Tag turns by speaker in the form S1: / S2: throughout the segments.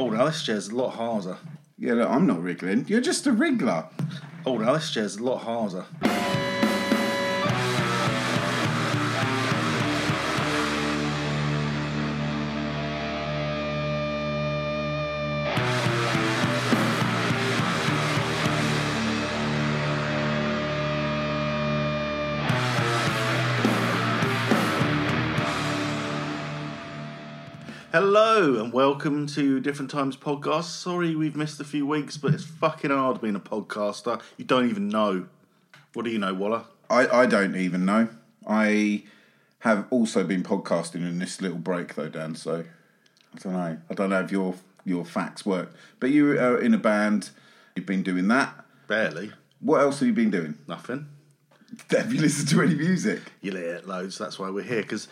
S1: Oh, now this chair's a lot harder.
S2: Yeah, look, I'm not wriggling. You're just a wriggler.
S1: Oh, now this chair's a lot harder. Hello and welcome to Different Times Podcast. Sorry we've missed a few weeks, but it's fucking hard being a podcaster. You don't even know. What do you know, Waller?
S2: I, I don't even know. I have also been podcasting in this little break, though, Dan. So I don't know. I don't know if your your facts work. But you are in a band. You've been doing that.
S1: Barely.
S2: What else have you been doing?
S1: Nothing.
S2: Have you listened to any music?
S1: You hear it loads. That's why we're here because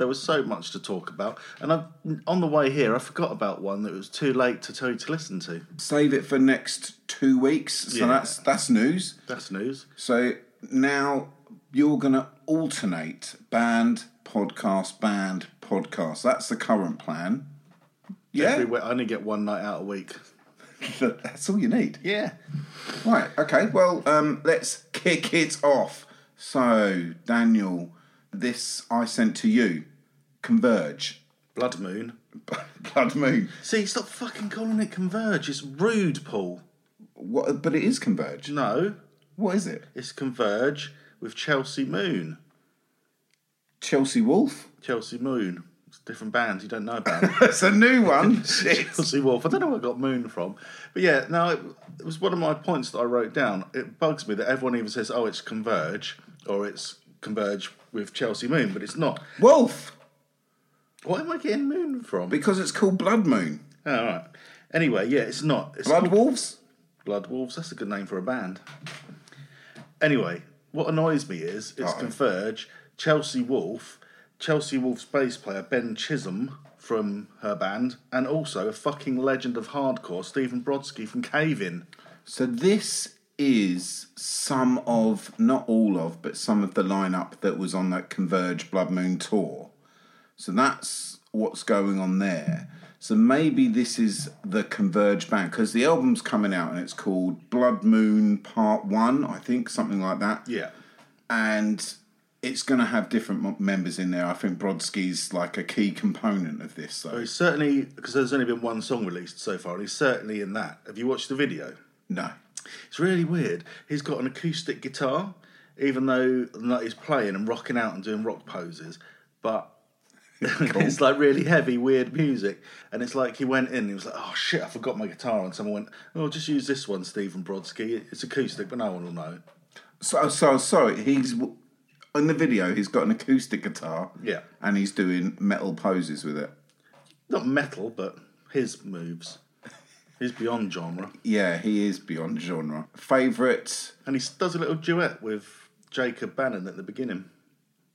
S1: there was so much to talk about. And I, on the way here, I forgot about one that was too late to tell you to listen to.
S2: Save it for next two weeks. So
S1: Yeah.
S2: that's that's news.
S1: That's news.
S2: So now you're going to alternate band, podcast, band, podcast. That's the current plan. Yeah,
S1: Every we- I only get one night out a week.
S2: that's all you need.
S1: Yeah.
S2: Right. Okay. Well, um, let's kick it off. So, Daniel, this I sent to you. Converge.
S1: Blood Moon.
S2: Blood Moon.
S1: See, stop fucking calling it Converge. It's rude, Paul.
S2: What? But it is Converge.
S1: No,
S2: What is it?
S1: it's Converge with Chelsea Moon.
S2: Chelsea Wolfe.
S1: Chelsea Moon. It's different bands you don't know about.
S2: it's a new one.
S1: Chelsea Wolfe. I don't know where I got Moon from. But yeah, Now it, it was one of my points that I wrote down. It bugs me that everyone even says, oh, it's Converge or it's Converge with Chelsea Moon, but it's not.
S2: Wolfe.
S1: Where am I getting Moon from?
S2: Because it's called Blood Moon.
S1: Oh, all right. Anyway, yeah, it's not. It's
S2: Blood Wolves.
S1: Blood Wolves. That's a good name for a band. Anyway, what annoys me is it's
S2: Uh-oh.
S1: Converge, Chelsea Wolfe, Chelsea Wolfe's bass player Ben Chisholm from her band, and also a fucking legend of hardcore, Stephen Brodsky from Cave In.
S2: So this is some of, not all of, but some of the lineup that was on that Converge Blood Moon tour. So that's what's going on there. So maybe this is the Converge band because the album's coming out and it's called Blood Moon Part One, I think, something like that.
S1: Yeah.
S2: And it's going to have different members in there. I think Brodsky's like a key component of this. So
S1: He's certainly, because there's only been one song released so far, and he's certainly in that. Have you watched the video?
S2: no,
S1: It's really weird. He's got an acoustic guitar, even though he's playing and rocking out and doing rock poses, but it's like really heavy, weird music. And it's like he went in, he was like, "Oh shit, I forgot my guitar," and someone went, "Oh, just use this one, Stephen Brodsky. It's acoustic, but no one will know."
S2: So, so sorry. He's in the video. He's got an acoustic guitar.
S1: Yeah.
S2: and he's doing metal poses with it.
S1: Not metal, but his moves. He's beyond genre,
S2: Yeah, he is beyond genre. Favorite?
S1: and he does a little duet with Jacob Bannon at the beginning.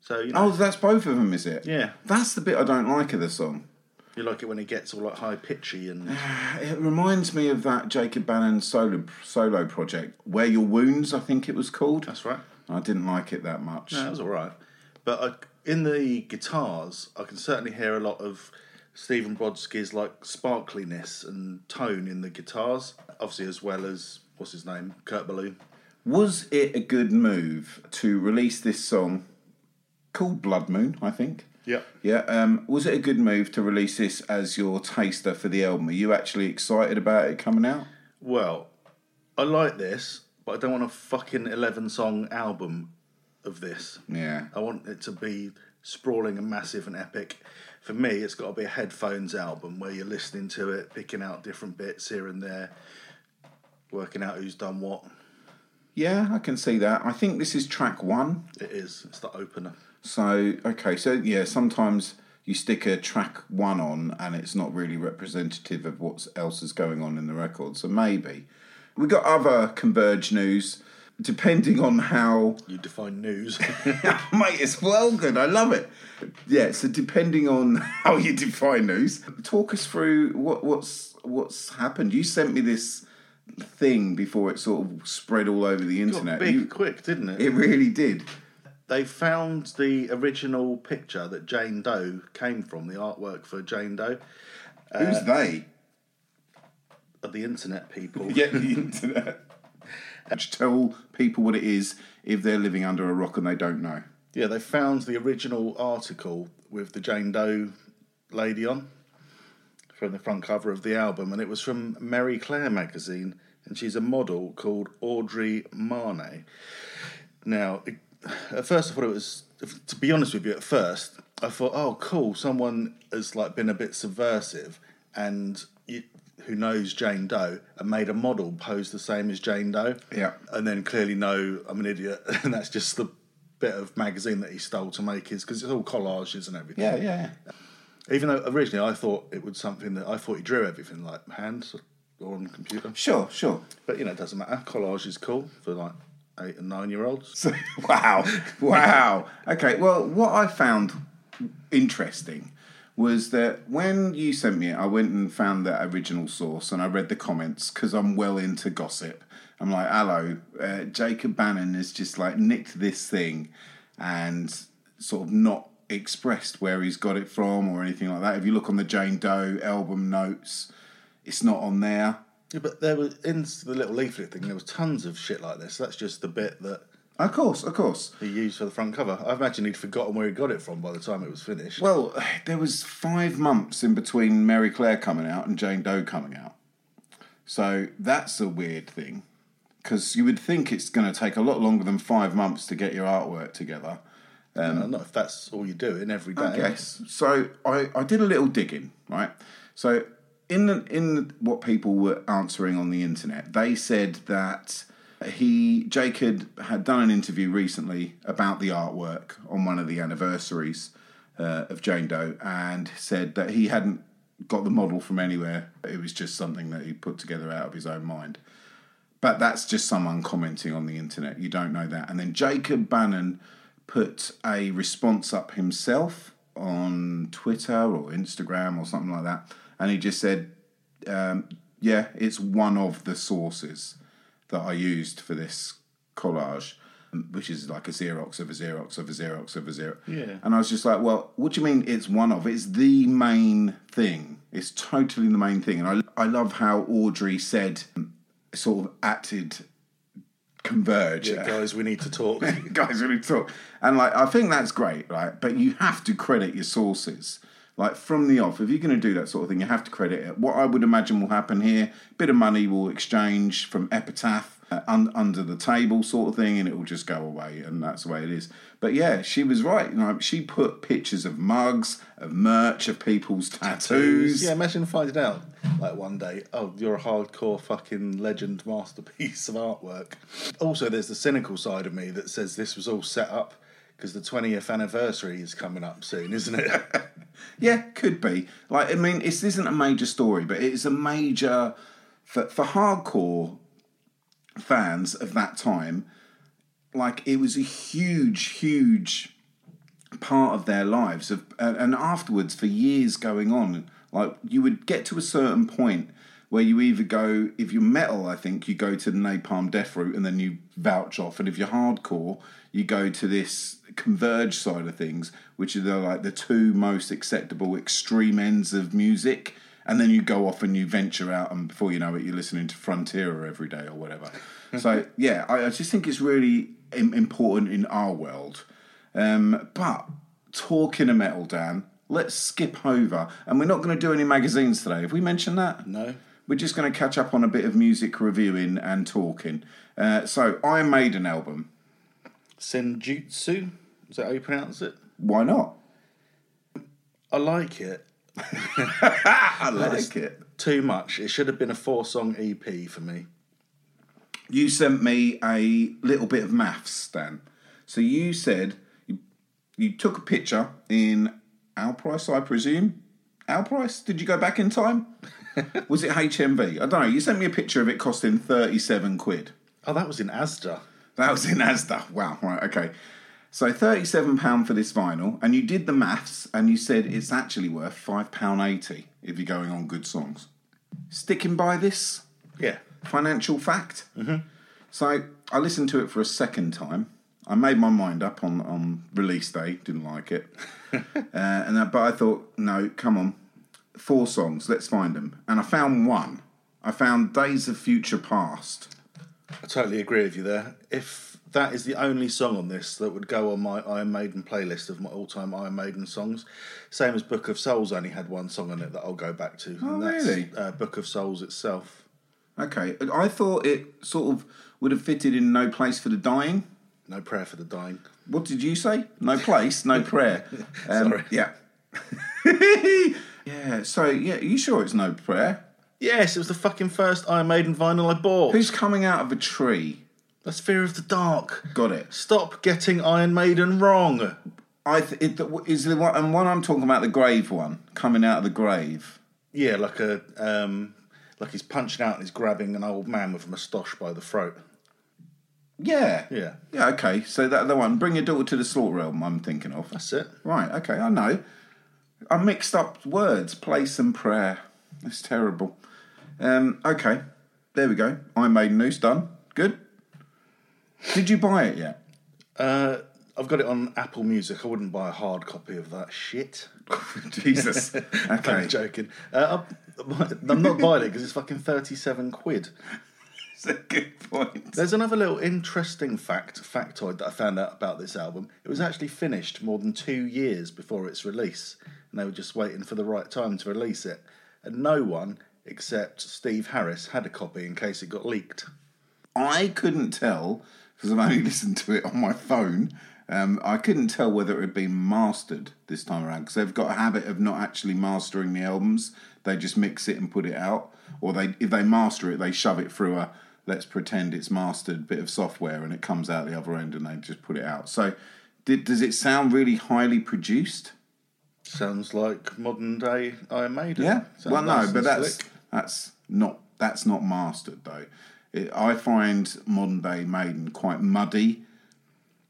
S1: So you
S2: Oh, that's both of them, is it?
S1: yeah,
S2: That's the bit I don't like of the song.
S1: you like it when it gets all like high pitchy and
S2: It reminds me of that Jacob Bannon solo solo project, "Wear Your Wounds," I think it was called.
S1: that's right.
S2: I didn't like it that much.
S1: No, that was all right. But I, in the guitars, I can certainly hear a lot of Stephen Brodsky's like sparkliness and tone in the guitars, obviously as well as what's his name, Kurt Ballou.
S2: Was it a good move to release this song called Blood Moon? I think.
S1: Yeah.
S2: Yeah. Um, was it a good move to release this as your taster for the album? Are you actually excited about it coming out?
S1: Well, I like this, but I don't want a fucking eleven song album of this.
S2: Yeah.
S1: I want it to be sprawling and massive and epic. For me, it's got to be a headphones album where you're listening to it, picking out different bits here and there, working out who's done what.
S2: Yeah, I can see that. I think this is track one.
S1: It is. It's the opener.
S2: So, okay, so yeah, sometimes you stick a track one on and it's not really representative of what else is going on in the record. So maybe. we got other Converge news, depending on how.
S1: You define news.
S2: Mate, it's well good. I love it. Yeah, so depending on how you define news, talk us through what, what's what's happened. You sent me this thing before it sort of spread all over the internet.
S1: big
S2: You-
S1: quick, didn't it?
S2: it really did.
S1: They found the original picture that Jane Doe came from, the artwork for Jane Doe.
S2: Who's uh,
S1: they? the internet people.
S2: Yeah, the internet. Which Tell people what it is if they're living under a rock and they don't know.
S1: Yeah, they found the original article with the Jane Doe lady on from the front cover of the album, and it was from Marie Claire magazine, and she's a model called Audrey Marnay. Now, at first, I thought it was. To be honest with you, at first, I thought, "Oh, cool! Someone has like been a bit subversive, and you, who knows Jane Doe, and made a model pose the same as Jane Doe."
S2: Yeah.
S1: and then clearly no, I'm an idiot, and that's just the bit of magazine that he stole to make his because it's all collages and everything.
S2: Yeah, yeah.
S1: Even though originally I thought it was something that I thought he drew everything like hands or on computer,
S2: Sure, sure.
S1: but you know it doesn't matter. Collage is cool for like eight and nine year olds.
S2: So, wow, wow. Okay, well, what I found interesting was that when you sent me it, I went and found that original source and I read the comments because I'm well into gossip. I'm like, hello, uh, Jacob Bannon has just like nicked this thing and sort of not expressed where he's got it from or anything like that. If you look on the Jane Doe album notes, it's not on there.
S1: Yeah, but there was in the little leaflet thing. There was tons of shit like this. That's just the bit that
S2: Of course, of course.
S1: he used for the front cover. I imagine he'd forgotten where he got it from by the time it was finished.
S2: Well, there was five months in between Marie Claire coming out and Jane Doe coming out. So that's a weird thing. Because you would think it's going to take a lot longer than five months to get your artwork together.
S1: Uh, not if that's all you're doing every day.
S2: Guess. So I, I did a little digging, right? So in in what people were answering on the internet, they said that he Jake had, had done an interview recently about the artwork on one of the anniversaries uh, of Jane Doe, and said that he hadn't got the model from anywhere. It was just something that he put together out of his own mind. But that's just someone commenting on the internet. You don't know that. And then Jacob Bannon put a response up himself on Twitter or Instagram or something like that. And he just said, um, yeah, it's one of the sources that I used for this collage, which is like a Xerox of a Xerox of a Xerox of a Xerox.
S1: Yeah.
S2: And I was just like, well, what do you mean it's one of? It's the main thing. It's totally the main thing. And I, I love how Audrey said, sort of acted converge.
S1: Yeah, guys, we need to talk.
S2: guys we need to talk. And like I think that's great, right? But you have to credit your sources. Like from the off, if you're going to do that sort of thing, you have to credit it. What I would imagine will happen here: bit of money will exchange from Epitaph uh, un- under the table, sort of thing, and it will just go away, and that's the way it is. But yeah, she was right. You know, she put pictures of mugs, of merch, of people's tattoos.
S1: Yeah, imagine finding out like one day, oh, you're a hardcore fucking legend masterpiece of artwork. Also, there's the cynical side of me that says this was all set up because the 20th anniversary is coming up soon, isn't it?
S2: Yeah, could be. Like, I mean, this isn't a major story, but it is a major for for hardcore fans of that time. Like, it was a huge, huge part of their lives. Of and afterwards, for years going on, like you would get to a certain point where you either go, if you're metal, I think you go to the Napalm Death route and then you vouch off, and if you're hardcore, you go to this converge side of things, which are the, like the two most acceptable extreme ends of music. And then you go off and you venture out, and before you know it, you're listening to Frontierer every day or whatever. so yeah, I, I just think it's really im- important in our world. Um, but talking of metal, Dan, let's skip over, and we're not going to do any magazines today. Have we mentioned that?
S1: no.
S2: We're just going to catch up on a bit of music reviewing and talking. Uh, so, Iron Maiden album.
S1: Senjutsu? Is that how you pronounce it?
S2: Why not?
S1: I like it.
S2: I like it.
S1: Too much. It should have been a four song EP for me.
S2: You sent me a little bit of maths, Dan. So you said you, you took a picture in our price, I presume. Our price? Did you go back in time? Was it HMV? I don't know. You sent me a picture of it costing 37 quid.
S1: Oh, that was in Asda.
S2: That was in Asda. Wow, right, okay. So £37 for this vinyl, and you did the maths, and you said it's actually worth £5.80 if you're going on good songs. Sticking by this
S1: Yeah.
S2: financial fact. Mm-hmm. So I listened to it for a second time. I made my mind up on, on release day, didn't like it. uh, and that, But I thought, no, come on, four songs, let's find them. And I found one. I found Days of Future Past.
S1: I totally agree with you there. If that is the only song on this that would go on my Iron Maiden playlist of my all-time Iron Maiden songs, same as Book of Souls only had one song on it that I'll go back to.
S2: Oh,
S1: and that's,
S2: really?
S1: Uh, Book of Souls itself.
S2: Okay, I thought it sort of would have fitted in No Place for the Dying.
S1: No prayer for the dying.
S2: What did you say? No place, no prayer. Um,
S1: Sorry.
S2: Yeah. yeah. So yeah, are you sure it's no prayer?
S1: Yes, it was the fucking first Iron Maiden vinyl I bought.
S2: Who's coming out of a tree?
S1: That's Fear of the Dark.
S2: Got it.
S1: Stop getting Iron Maiden wrong.
S2: I th- it, is the one, and one I'm talking about the grave one coming out of the grave.
S1: Yeah, like a um, like he's punching out and he's grabbing an old man with a moustache by the throat.
S2: Yeah.
S1: Yeah,
S2: Yeah. Okay. So that the one. Bring your daughter to the slaughter realm. I'm thinking of.
S1: that's it.
S2: Right. Okay. I know. I mixed up words. Place and prayer. It's terrible. Um, okay. There we go. Maiden news done. Good. Did you buy it yet?
S1: Uh, I've got it on Apple Music. I wouldn't buy a hard copy of that shit.
S2: Jesus. Okay.
S1: I'm joking. Uh, I'm, I'm not buying it because it's fucking thirty-seven quid.
S2: That's a good point.
S1: There's another little interesting fact, factoid that I found out about this album. It was actually finished more than two years before its release, and they were just waiting for the right time to release it. And no one except Steve Harris had a copy in case it got leaked.
S2: I couldn't tell because I've only listened to it on my phone. Um, I couldn't tell whether it had been mastered this time around because they've got a habit of not actually mastering the albums. They just mix it and put it out, or they if they master it, they shove it through a let's pretend it's mastered bit of software and it comes out the other end and they just put it out. So, did, does it sound really highly produced?
S1: Sounds like modern day Iron Maiden.
S2: Yeah.
S1: Sounds
S2: well, no, but that's
S1: slick.
S2: that's not that's not mastered though. It, I find modern day Maiden quite muddy.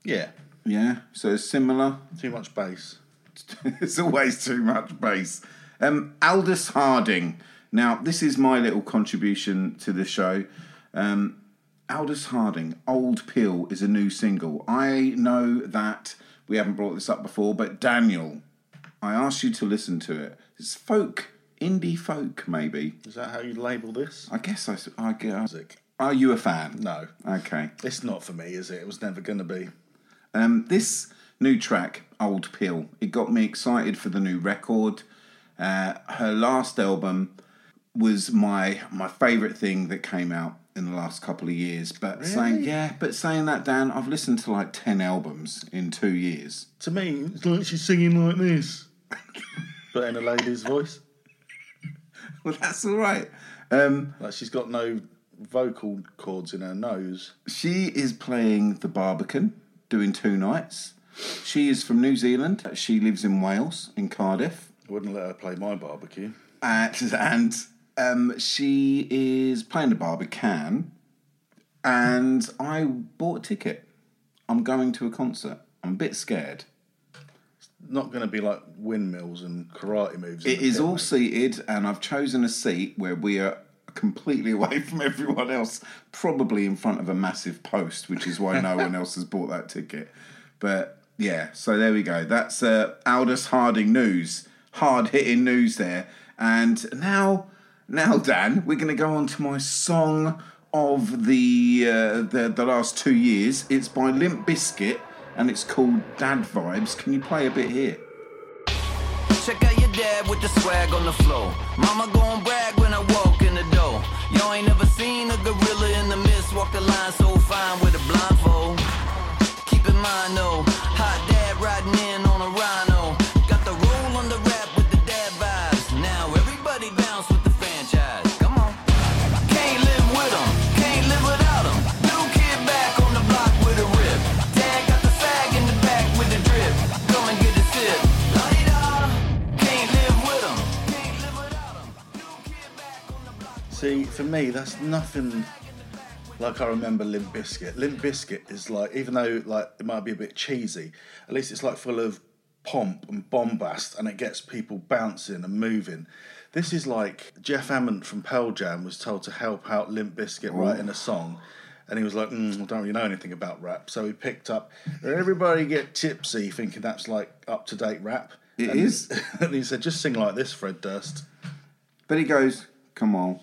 S1: yeah,
S2: Yeah, so it's similar.
S1: too much bass.
S2: it's always too much bass. Um, Aldous Harding. Now, this is my little contribution to the show. Um, Aldous Harding, Old Pill is a new single. I know that we haven't brought this up before, but Daniel, I asked you to listen to it. It's folk, indie folk, maybe.
S1: Is that how you label this?
S2: I guess I. I guess.
S1: Music?
S2: Are you a fan?
S1: No,
S2: Okay.
S1: it's not for me, is it? It was never going to be.
S2: Um, this new track, Old Pill, it got me excited for the new record. Uh, her last album was my my favourite thing that came out in the last couple of years. But saying yeah, but saying that, Dan, I've listened to like ten albums in two years.
S1: To me, it's like she's singing like this, but in a lady's voice.
S2: Well, that's all right. Um,
S1: Like she's got no vocal cords in her nose.
S2: she is playing the Barbican, doing two nights. She is from New Zealand. She lives in Wales, in Cardiff.
S1: I wouldn't let her play my barbecue.
S2: and, and um, she is playing the Barbican, and I bought a ticket. I'm going to a concert. I'm a bit scared.
S1: It's not going to be like windmills and karate moves.
S2: It is
S1: pit,
S2: all
S1: mate.
S2: seated, and I've chosen a seat where we are completely away from everyone else, probably in front of a massive post, which is why no one else has bought that ticket. But yeah, so there we go. That's uh, Aldous Harding news, hard hitting news there. And now, now, Dan, we're going to go on to my song of the, uh, the the last two years. It's by Limp Bizkit, and it's called Dad Vibes. Can you play a bit here?
S3: Check out your dad with the swag on the floor. Mama brag when I walk in the door. Y'all ain't never seen a gorilla in the mist walk the line so fine with a blindfold. Keep in mind
S1: See, for me, that's nothing like I remember Limp Bizkit. Limp Bizkit is like, even though like it might be a bit cheesy, at least it's like full of pomp and bombast, and it gets people bouncing and moving. This is like Jeff Ament from Pearl Jam was told to help out Limp Bizkit writing a song. And he was like, mm, I don't really know anything about rap. So he picked up, everybody get tipsy, thinking that's like up to date rap.
S2: It
S1: and,
S2: is.
S1: And he said, just sing like this, Fred Durst.
S2: But he goes, "Come on."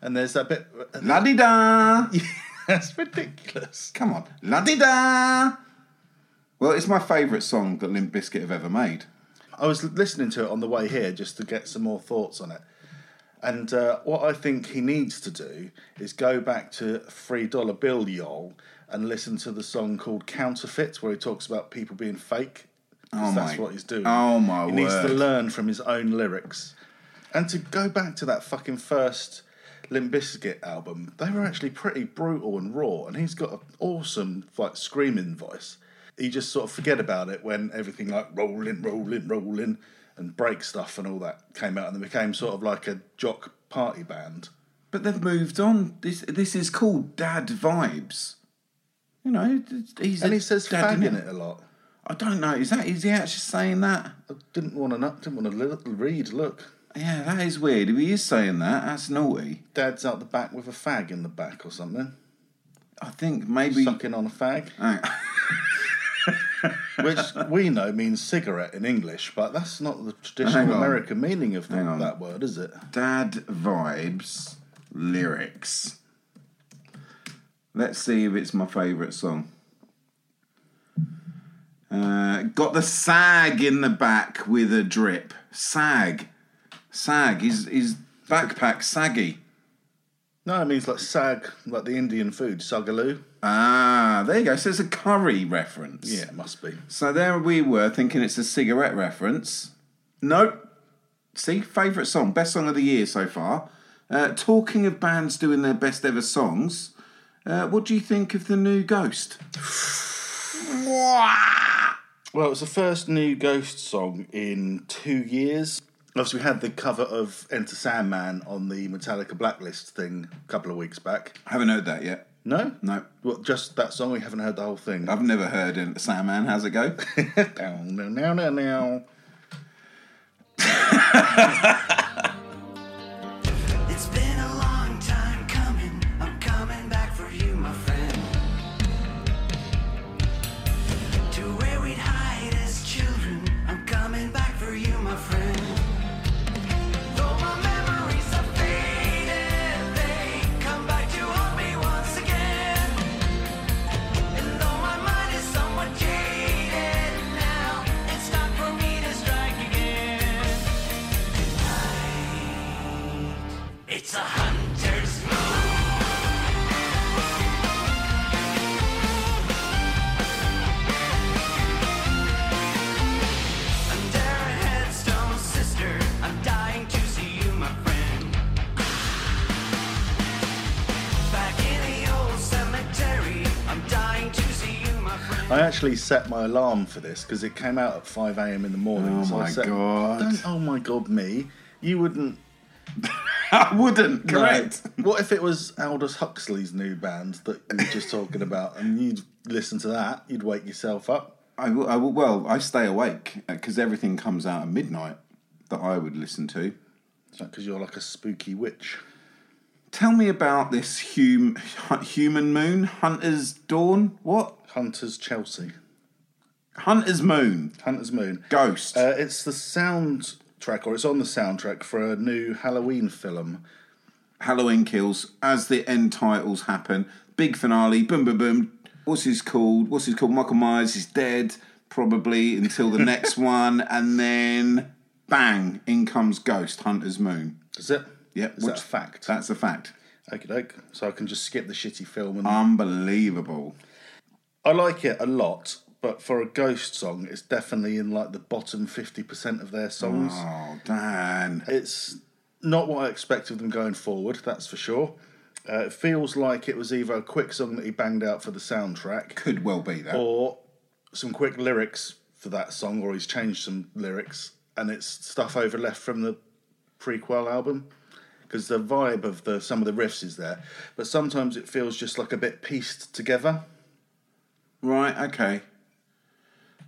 S1: And there's that bit.
S2: La di da.
S1: That's ridiculous.
S2: Come on, la di da. Well, it's my favourite song that Limp Bizkit have ever made.
S1: I was listening to it on the way here just to get some more thoughts on it. And uh, what I think he needs to do is go back to Three Dollar Bill Y'all and listen to the song called Counterfeit, where he talks about people being fake.
S2: Oh
S1: that's
S2: my-
S1: what he's doing.
S2: oh my
S1: He needs to learn from his own lyrics. And to go back to that fucking first Limp Bizkit album, they were actually pretty brutal and raw, and he's got an awesome, like, screaming voice. You just sort of forget about it when everything like rolling, rolling, rolling, and break stuff and all that came out, and they became sort of like a jock party band.
S2: But they've moved on. This this is called Dad Vibes. You know, he's
S1: And he says
S2: dad,
S1: fag in it a lot.
S2: I don't know. Is that is he actually saying that?
S1: I didn't want to, didn't want to read. Look,
S2: Yeah, that is weird. If he is saying that, that's naughty.
S1: Dad's out the back with a fag in the back or something,
S2: I think maybe.
S1: sucking on a fag.
S2: Hang-
S1: which we know means cigarette in English, but that's not the traditional. American meaning of the, that word, is it?
S2: Dad Vibes lyrics. Let's see if it's my favourite song. Uh, got the sag in the back with a drip. Sag. Sag. His, his backpack saggy.
S1: No, it means like sag, like the Indian food, saag aloo.
S2: Ah, there you go. So it's a curry reference.
S1: Yeah, it must be.
S2: So there we were thinking it's a cigarette reference. Nope. See, favourite song, best song of the year so far. Uh, talking of bands doing their best ever songs, uh, what do you think of the new Ghost?
S1: Well, it's the first new Ghost song in two years. Obviously, we had the cover of Enter Sandman on the Metallica Blacklist thing a couple of weeks back.
S2: Haven't heard that yet.
S1: No?
S2: No,
S1: Well, just that song, we haven't heard the whole thing.
S2: I've never heard it. Sandman, how's it go?
S1: Now, now, now, now.
S4: See you, my friend. Back in the old cemetery,
S1: I actually set my alarm for this because it came out at 5 a.m. in the morning.
S2: Oh
S1: so I
S2: my
S1: set-
S2: God.
S1: Don't, oh my god, me. You wouldn't.
S2: I wouldn't, correct.
S1: No. What if it was Aldous Huxley's new band that you were just talking about and you'd listen to that? You'd wake yourself up.
S2: I will, I will, well, I stay awake because everything comes out at midnight that I would listen to.
S1: Is that because you're like a spooky witch?
S2: Tell me about this hum, human moon, Hunter's Dawn. What?
S1: Hunter's Chelsea.
S2: Hunter's Moon,
S1: Hunter's Moon.
S2: Ghost.
S1: Uh, it's the soundtrack, or it's on the soundtrack for a new Halloween film.
S2: Halloween Kills, as the end titles happen. Big finale, boom, boom, boom. What's his called? What's his called? Michael Myers is dead, probably until the next one, and then bang, in comes Ghost, Hunter's Moon.
S1: Is it?
S2: Yep,
S1: Is that a fact?
S2: That's a fact.
S1: Okay, doke. So I can just skip the shitty film. And
S2: Unbelievable.
S1: I like it a lot, but for a ghost song, it's definitely in like the bottom fifty percent of their songs.
S2: Oh, Dan.
S1: It's not what I expect of them going forward. That's for sure. Uh, it feels like it was either a quick song that he banged out for the soundtrack,
S2: Could well be that.
S1: or some quick lyrics for that song, or he's changed some lyrics, and it's stuff over left from the prequel album. Because the vibe of the some of the riffs is there, but sometimes it feels just like a bit pieced together.
S2: Right, okay.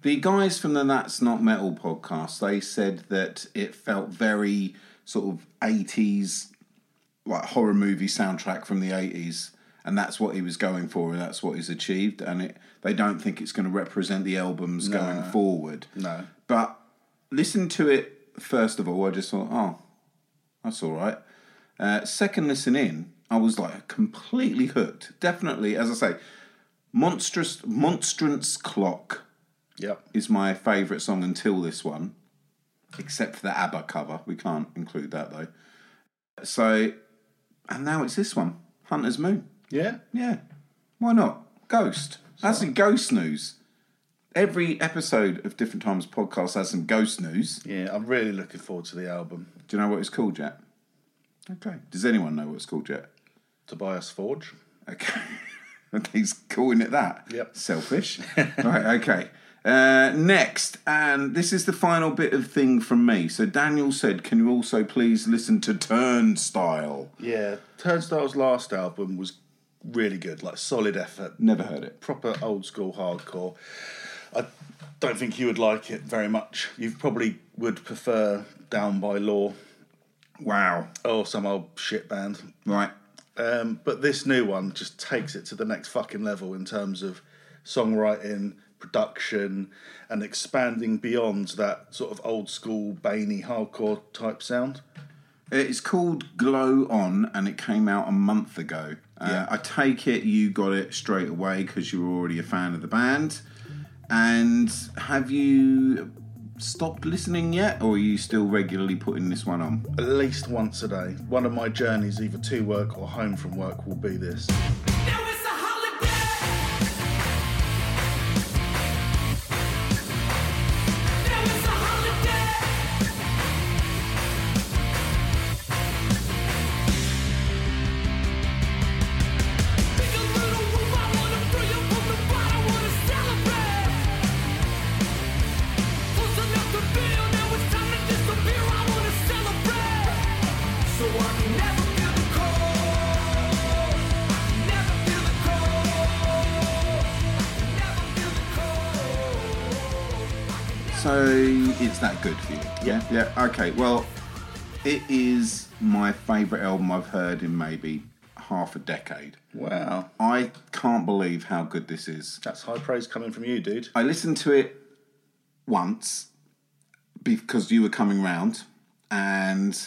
S2: The guys from the That's Not Metal podcast, they said that it felt very sort of 80s, like horror movie soundtrack from the 80s. And that's what he was going for, and that's what he's achieved. And it, they don't think it's going to represent the albums going forward.
S1: No.
S2: But listen to it first of all. I just thought, oh, that's all right. Uh, second listen in, I was like completely hooked. Definitely, as I say, monstrous monstrance clock
S1: Yep.
S2: is my favourite song until this one, except for the ABBA cover. We can't include that though. So, and now it's this one, Hunter's Moon.
S1: Yeah.
S2: Yeah, why not? Ghost. That's some ghost news. Every episode of Different Times podcast has some ghost news.
S1: Yeah. I'm really looking forward to the album.
S2: Do you know what it's called yet? Okay. Does anyone know what it's called yet?
S1: Tobias Forge.
S2: Okay. He's calling it that.
S1: Yep.
S2: Selfish. right, okay. Uh, next, and this is the final bit of thing from me. So Daniel said, Can you also please listen to Turnstile?
S1: Yeah. Turnstile's last album was really good, like solid effort,
S2: Never heard it.
S1: proper old school hardcore. I don't think you would like it very much. You probably would prefer Down by Law
S2: Wow.
S1: or some old shit band.
S2: Right.
S1: Um, but this new one just takes it to the next fucking level in terms of songwriting, production, and expanding beyond that sort of old school, Bainy hardcore type sound.
S2: It's called Glow On, and it came out a month ago. Uh, I take it you got it straight away because you were already a fan of the band. And have you stopped listening yet, or are you still regularly putting this one on?
S1: At least once a day. One of my journeys, either to work or home from work, will be this.
S2: That good for you?
S1: Yeah.
S2: Yeah. Okay. Well, it is my favourite album I've heard in maybe half a decade.
S1: Wow.
S2: I can't believe how good this is.
S1: That's high praise coming from you, dude.
S2: I listened to it once because you were coming round, and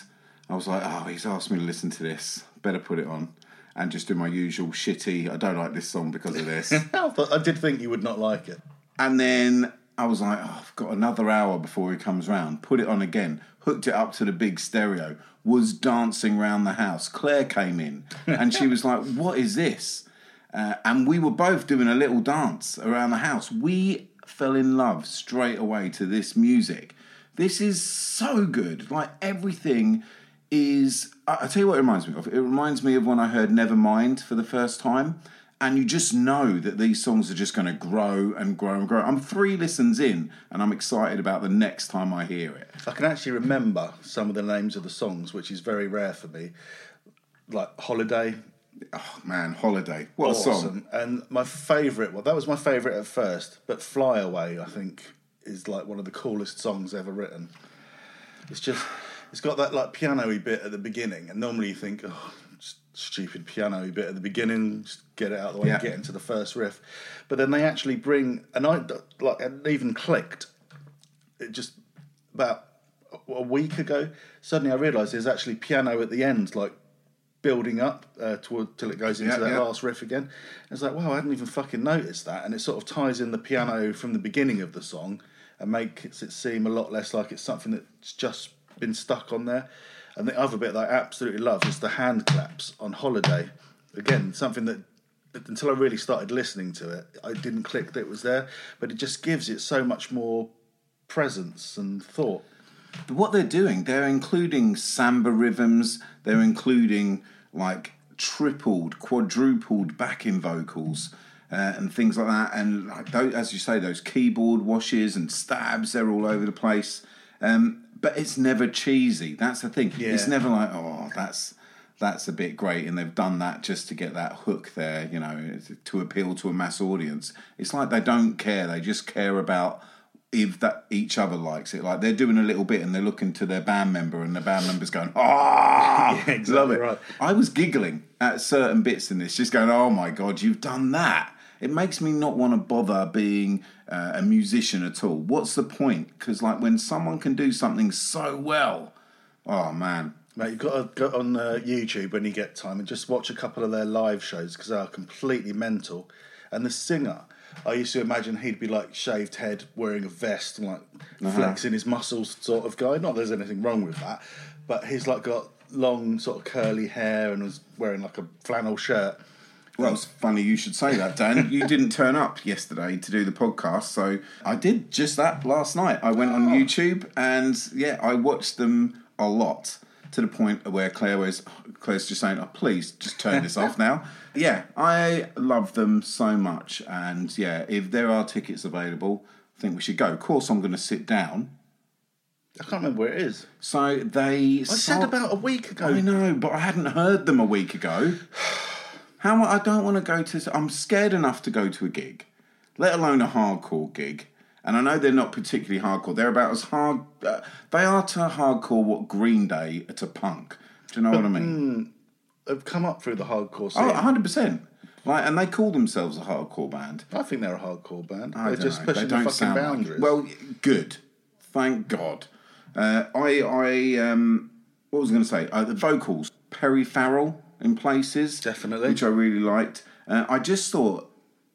S2: I was like, "Oh, he's asked me to listen to this. Better put it on." And just do my usual shitty. I don't like this song because of this.
S1: I, did think you would not like it.
S2: and then I was like, "Oh, I've got another hour before he comes round." Put it on again. Hooked it up to the big stereo. Was dancing round the house. Claire came in, and she was like, "What is this?" Uh, and we were both doing a little dance around the house. We fell in love straight away to this music. This is so good. Like everything is. I I tell you what, it reminds me of. It reminds me of when I heard Nevermind for the first time, and you just know that these songs are just going to grow and grow and grow. I'm three listens in, and I'm excited about the next time I hear it.
S1: I can actually remember some of the names of the songs, which is very rare for me. Like Holiday,
S2: Oh man, Holiday, what a song!
S1: And my favourite, well, that was my favourite at first, but Fly Away, I think, is like one of the coolest songs ever written. It's just, it's got that like piano-y bit at the beginning, and normally you think, oh, stupid piano-y bit at the beginning, just get it out of the way
S2: Yeah.
S1: and get into the first riff. But then they actually bring, and I like, it even clicked. It just about a week ago, suddenly I realised there's actually piano at the end, like building up uh, toward till it goes into
S2: Yeah,
S1: that
S2: yeah.
S1: last riff again. It's like, wow, I hadn't even fucking noticed that, and it sort of ties in the piano from the beginning of the song and makes it seem a lot less like it's something that's just been stuck on there. And the other bit that I absolutely love is the hand claps on Holiday. Again, something that until I really started listening to it, I didn't click that it was there, but it just gives it so much more presence and thought.
S2: But what they're doing, they're including samba rhythms, they're including like tripled, quadrupled backing vocals. Uh, and things like that, and like as you say, those keyboard washes and stabs, they're all over the place. Um, but it's never cheesy. That's the thing. It's never like, oh, that's that's a bit great, and they've done that just to get that hook there, you know, to appeal to a mass audience. It's like they don't care; they just care about if that each other likes it. Like they're doing a little bit, and they're looking to their band member, and the band member's going, "Ah,
S1: Yeah, exactly
S2: love it."
S1: right.
S2: I was giggling at certain bits in this, just going, "Oh my god, you've done that." It makes me not want to bother being uh, a musician at all. What's the point? Because like when someone can do something so well, oh man,
S1: Mate, you've got to go on uh, YouTube when you get time and just watch a couple of their live shows because they are completely mental. And the singer, I used to imagine he'd be like shaved head, wearing a vest and like flexing his muscles, sort of guy. Not that there's anything wrong with that, but he's like got long, sort of curly hair and was wearing like a flannel shirt.
S2: Well, it's funny you should say that, Dan. you didn't turn up yesterday to do the podcast, so I did just that last night. I went on oh. YouTube and yeah, I watched them a lot to the point where Claire was Claire's just saying, "Oh, please, just turn this off now." Yeah, I love them so much, and yeah, if there are tickets available, I think we should go. Of course, I'm going to sit down.
S1: I can't remember where it is.
S2: So they.
S1: I said about a week ago.
S2: I know, but I hadn't heard them a week ago. How I don't want to go to. I'm scared enough to go to a gig, let alone a hardcore gig. And I know they're not particularly hardcore. They're about as hard. Uh, they are to hardcore what Green Day are to punk. Do you know what I mean?
S1: They've come up through the hardcore
S2: Oh, 100 percent. Like, and they call themselves a hardcore band.
S1: I think they're a hardcore band.
S2: I
S1: They're just
S2: know.
S1: pushing
S2: They
S1: the fucking
S2: sound like
S1: boundaries.
S2: Well, good. Thank God. Uh, I, I, um, what was I going to say? Uh, the vocals, Perry Farrell in places,
S1: Definitely.
S2: which I really liked. Uh, I just thought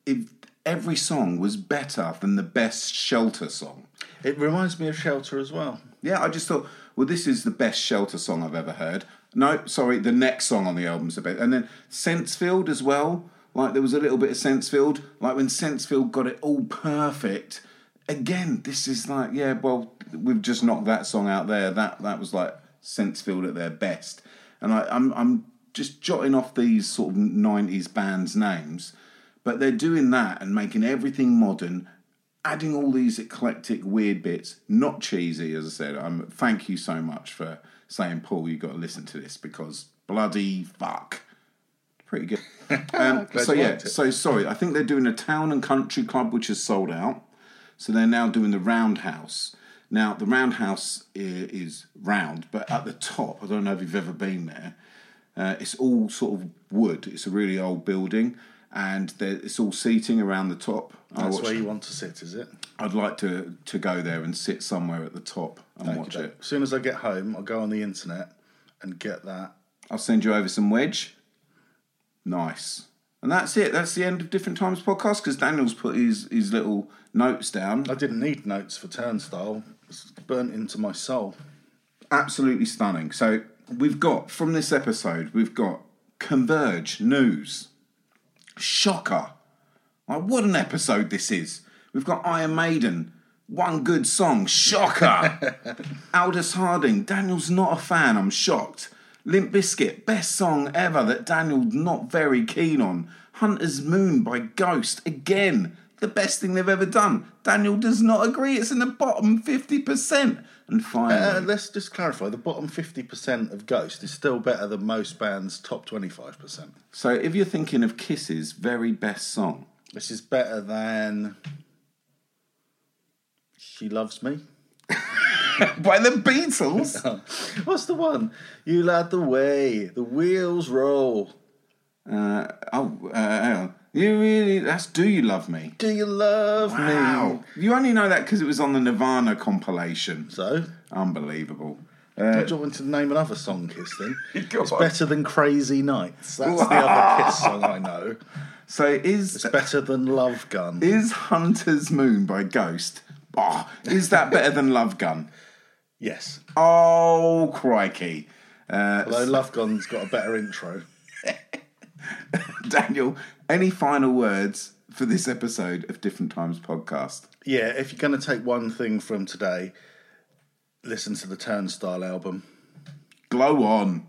S2: if every song was better than the best Shelter song.
S1: it reminds me of Shelter as well.
S2: Yeah, I just thought, well, this is the best Shelter song I've ever heard. No, sorry, the next song on the album's a bit. And then Sensefield as well. Like there was a little bit of Sensefield. Like when Sensefield got it all perfect. Again, this is like, yeah, well, we've just knocked that song out there. That that was like Sensefield at their best. And I, I'm I'm just jotting off these sort of '90s bands' names, but they're doing that and making everything modern adding all these eclectic weird bits, not cheesy, as I said. Um, thank you so much for saying, Paul, you've got to listen to this because bloody fuck. Pretty good. Um, so yeah, so sorry, I think they're doing a town and country club which is sold out. So they're now doing the roundhouse. Now the roundhouse is round, but at the top, I don't know if you've ever been there. Uh, it's all sort of wood. It's a really old building, and there, it's all seating around the top.
S1: That's
S2: watched-
S1: where you want to sit, is it?
S2: I'd like to to go there and sit somewhere at the top and watch
S1: Okay.
S2: it.
S1: As soon as I get home, I'll go on the internet and get that.
S2: I'll send you over some wedge. Nice. And that's it. That's the end of Different Times podcast because Daniel's put his, his little notes down.
S1: I didn't need notes for Turnstile. It's burnt into my soul.
S2: Absolutely stunning. So we've got from this episode, we've got Converge news. Shocker. Like what an episode this is. We've got Iron Maiden. One good song. Shocker. Aldous Harding. Daniel's not a fan. I'm shocked. Limp Bizkit. Best song ever that Daniel's not very keen on. Hunter's Moon by Ghost. Again, the best thing they've ever done. Daniel does not agree. It's in the bottom 50%. And finally.
S1: Uh, let's just clarify: the bottom fifty percent of Ghost is still better than most bands' top twenty-five percent.
S2: So if you're thinking of Kiss's very best song,
S1: This is better than "She Loves Me."
S2: by the Beatles,
S1: What's the one? You led the way, the wheels roll.
S2: uh, oh, uh, hang on. You really that's "Do You Love Me"?
S1: Do you love
S2: Wow,
S1: me?
S2: you only know that because it was on the Nirvana compilation.
S1: So,
S2: Unbelievable.
S1: do you want to name another song, Kiss? Then it's
S2: on.
S1: better than "Crazy Nights." That's the other Kiss song I know.
S2: So is
S1: It's better than "Love Gun."
S2: is Hunter's Moon by Ghost? Oh, is that better than Love Gun?
S1: Yes,
S2: Oh crikey! Uh,
S1: although "Love Gun's got a better intro.
S2: Daniel, any final words for this episode of Different Times podcast?
S1: Yeah, if you're going to take one thing from today, listen to the Turnstile album.
S2: Glow on.